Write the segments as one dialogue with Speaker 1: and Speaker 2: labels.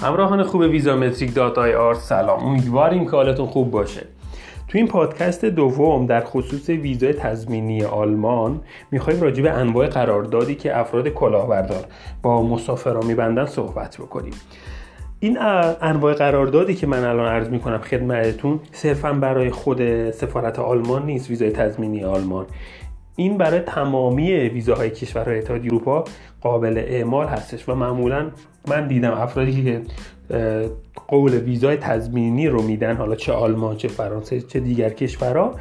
Speaker 1: همراهان خوب ویزامتریک داتای آرت سلام. امیدواریم که حالتون خوب باشه. تو این پادکست دوم در خصوص ویزای تضمینی آلمان می‌خوایم راجع به انواع قراردادی که افراد کلاهبردار با مسافران میبندن صحبت بکنیم. این انواع قراردادی که من الان عرض می‌کنم خدمتتون صرفا برای خود سفارت آلمان نیست ویزای تضمینی آلمان. این برای تمامی ویزاهای کشورهای اتحادیه اروپا قابل اعمال هستش و معمولا من دیدم افرادی که قول ویزای تضمینی رو میدن حالا چه آلمان چه فرانسه چه دیگر کشورها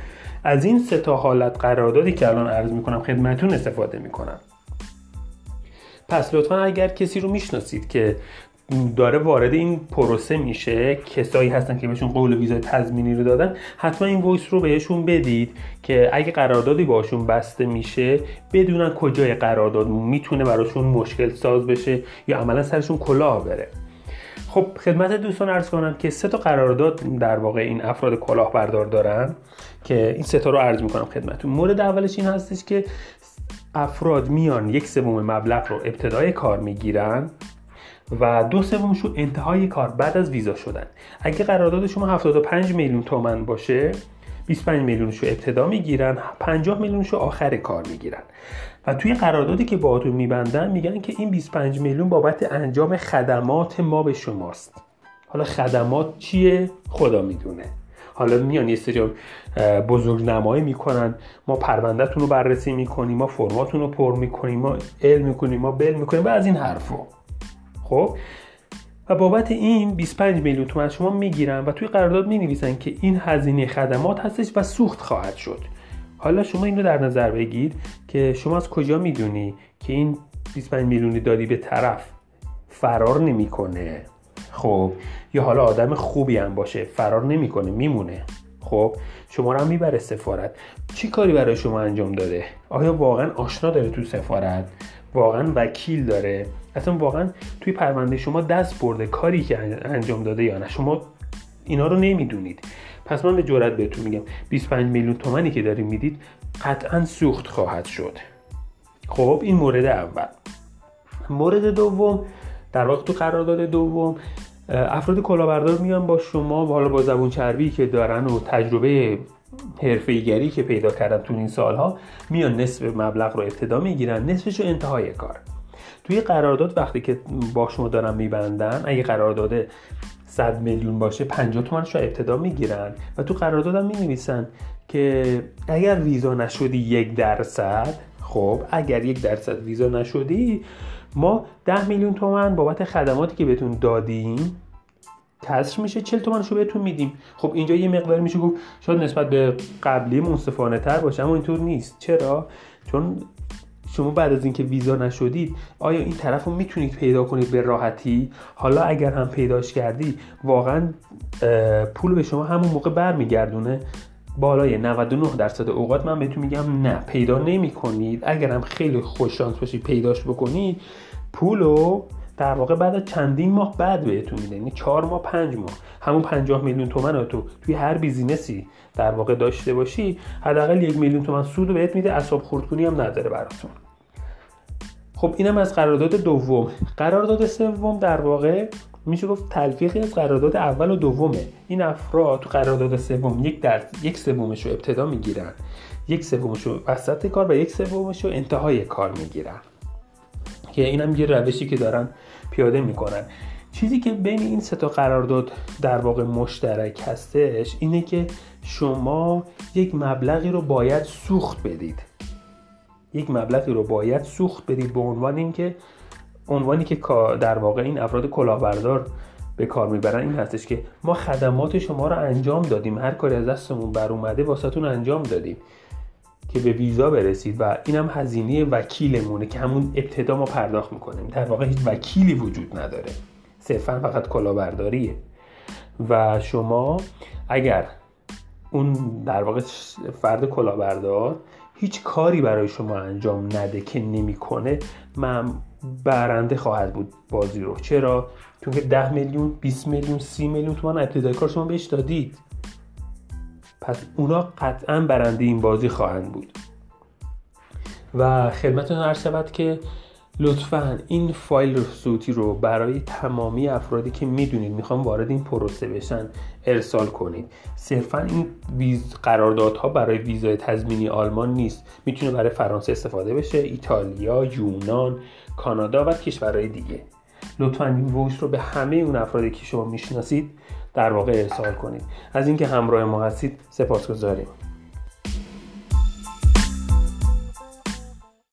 Speaker 1: از این سه تا حالت قراردادی که الان عرض می‌کنم خدمتون استفاده می‌کنن پس لطفا اگر کسی رو می‌شناسید که داره وارد این پروسه میشه. کسایی هستن که بهشون قول ویزای تضمینی رو دادن حتما این وایس رو بهشون بدید که اگه قراردادی باشون بسته میشه بدونن کجای قرارداد می‌تونه براشون مشکل ساز بشه یا عملا سرشون کلاه بره. خب خدمت دوستان عرض کنم که سه تا قرارداد در واقع این افراد کلاهبردار دارن که این سه تا رو عرض می‌کنم خدمتتون. مورد اولش این هستش که افراد میان یک سوم مبلغ رو ابتدای کار می‌گیرن. و دو سومش رو انتهای کار بعد از ویزا شدن. اگه قرارداد شما 75 میلیون تومن باشه 25 میلیونش رو ابتدا می‌گیرن 50 میلیونش رو آخر کار می‌گیرن. و توی قراردادی که باهاتون میبندن میگن که این 25 میلیون بابت انجام خدمات ما به شماست. حالا خدمات چیه؟ خدا می‌دونه. حالا میان یه سری بزرگ نمایی می‌کنن. ما پروندهتون رو بررسی می‌کنیم ما فرماتون رو پر می‌کنیم ما علم می‌کنیم ما بل می‌کنیم و از این حرفو خب؟ و بابت این 25 میلیون تومن شما می‌گیرن و توی قرارداد می نویسن که این هزینه خدمات هستش و سوخت خواهد شد. حالا شما این رو در نظر بگیر که شما از کجا می‌دونی که این 25 میلیونی دادی به طرف؟ فرار نمی‌کنه. خب؟ یا حالا آدم خوبی هم باشه فرار نمی‌کنه میمونه. خب؟ شما رو هم می‌بره سفارت. چی کاری برای شما انجام داده؟ آیا واقعا آشنا داره تو سفارت؟ واقعا وکیل داره؟ اصلا واقعا توی پرونده شما دست برده کاری که انجام داده یا نه شما اینا رو نمی‌دونید. پس من به جرات بهتون میگم 25 میلیون تومنی که داریم می‌دید قطعا سوخت خواهد شد. خب این مورد اول. مورد دوم در واقع تو قرارداد دوم افراد کلاهبردار میان با شما حالا با زبون چربی که دارن و تجربه حرفه‌ایگری که پیدا کردن تو این سالها میان نصف مبلغ رو ابتدا می‌گیرن نصفش رو انتهای کار. توی قرارداد وقتی که با شما دارن میبندن اگه قرارداد 100 میلیون باشه 50 تومنش رو ابتدا می‌گیرن. و تو قرارداد هم می‌نویسن که اگر ویزا نشدی یک درصد خب اگر یک درصد ویزا نشدی ما 10 میلیون تومن بابت خدماتی که بهتون دادیم کسر میشه 40 تومنشو بهتون میدیم. خب اینجا یه مقدار میشه گفت شاید نسبت به قبلی منصفانه تر باشه اما اینطور نیست. چرا؟ چون شما بعد از اینکه ویزا نشدید آیا این طرف رو می‌تونید پیدا کنید به راحتی؟ حالا اگر هم پیداش کردی واقعا پول به شما همون موقع برمیگردونه. بالای 99 درصد اوقات من بهتون میگم نه پیدا نمی کنید اگر هم خیلی خوش شانس باشید پیداش بکنید پولو در واقع بعد چندین ماه بعد بهتون میده. یعنی 4 ماه 5 ماه. همون 50 میلیون تومن رو تو توی هر بیزینسی در واقع داشته باشی حداقل یک میلیون تومن سود بهت میده اصاب خردکنی هم نداره براتون. خب اینم از قرارداد دوم. قرارداد سوم در واقع میشه گفت تلفیقی از قرارداد اول و دومه. این افراد تو قرارداد سوم یک در یک سومش رو ابتدا می‌گیرن. یک سومش رو وسط کار و یک سومش رو انتهای کار می‌گیرن. که اینم یه روشی که دارن پیاده می‌کنن. چیزی که بین این سه تا قرارداد در واقع مشترک هستش اینه که شما یک مبلغی رو باید سوخت بدید. یک مبلغی رو باید سوخت بدید به عنوان اینکه عنوانی که در واقع این افراد کلاهبردار به کار می‌برن این هستش که ما خدمات شما رو انجام دادیم. هر کاری از دستمون بر اومده واسهتون انجام دادیم. که به ویزا برسید و اینم هزینه وکیلمونه که همون ابتدا ما پرداخت می‌کنیم. در واقع هیچ وکیلی وجود نداره. صرفا فقط کلاهبرداریه. و شما اگر اون در واقع فرد کلاهبردار هیچ کاری برای شما انجام نده که نمی‌کنه من برنده خواهد بود بازی رو. چرا؟ چون که 10 میلیون 20 میلیون 30 میلیون تومان ابتدای کار شما بهش دادید. پس اونا قطعا برنده این بازی خواهند بود. و خدمتتون عرض شود که لطفا این فایل صوتی رو برای تمامی افرادی که می‌دونید می‌خوان وارد این پروسه بشن ارسال کنید. صرفا این ویز قراردادها برای ویزای تضمینی آلمان نیست. می‌تونه برای فرانسه استفاده بشه ایتالیا یونان کانادا و کشورهای دیگه. لطفا این ووش رو به همه اون افرادی که شما می‌شناسید در واقع ارسال کنید. از اینکه همراه ما هستید سپاسگزاریم.